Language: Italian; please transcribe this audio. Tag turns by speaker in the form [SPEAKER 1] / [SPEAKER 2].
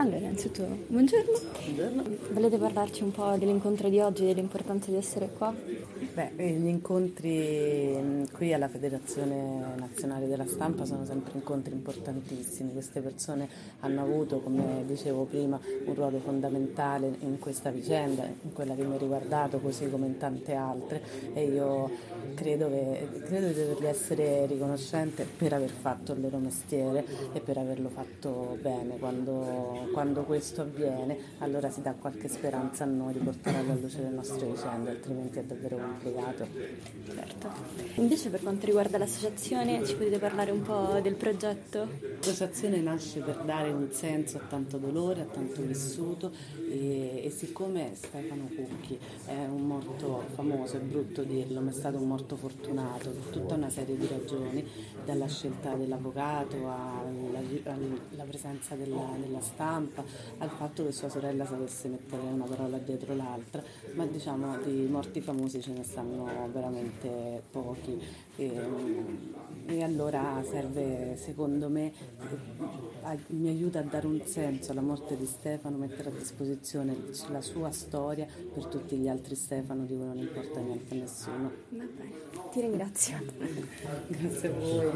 [SPEAKER 1] Allora, innanzitutto, buongiorno.
[SPEAKER 2] Buongiorno.
[SPEAKER 1] Volete parlarci un po' dell'incontro di oggi e dell'importanza di essere qua?
[SPEAKER 2] Beh, eh, gli incontri mm, qui alla Federazione Nazionale della Stampa sono sempre incontri importantissimi. Queste persone hanno avuto, come dicevo prima, un ruolo fondamentale in questa vicenda, in quella che mi ha riguardato, così come in tante altre. E io credo, che, credo di dovergli essere riconoscente per aver fatto il loro mestiere e per averlo fatto bene. Quando, quando questo avviene, allora si dà qualche speranza a noi di portare alla luce le nostre vicende, altrimenti è davvero complicato.
[SPEAKER 1] Certo. Invece per quanto riguarda l'associazione, ci potete parlare un po' del progetto?
[SPEAKER 2] L'associazione nasce per dare un senso a tanto dolore, a tanto vissuto e, e siccome Stefano Cucchi è un morto famoso, è brutto dirlo, ma è stato un morto fortunato per tutta una serie di ragioni, dalla scelta dell'avvocato alla, alla presenza della, della, stampa, al fatto che sua sorella sapesse mettere una parola dietro l'altra, ma diciamo di morti famosi ce ne stanno veramente pochi. E, e allora serve secondo me, mi aiuta a dare un senso alla morte di Stefano, mettere a disposizione la sua storia per tutti gli altri Stefano di cui non importa niente a nessuno.
[SPEAKER 1] Ti ringrazio.
[SPEAKER 2] Grazie a voi.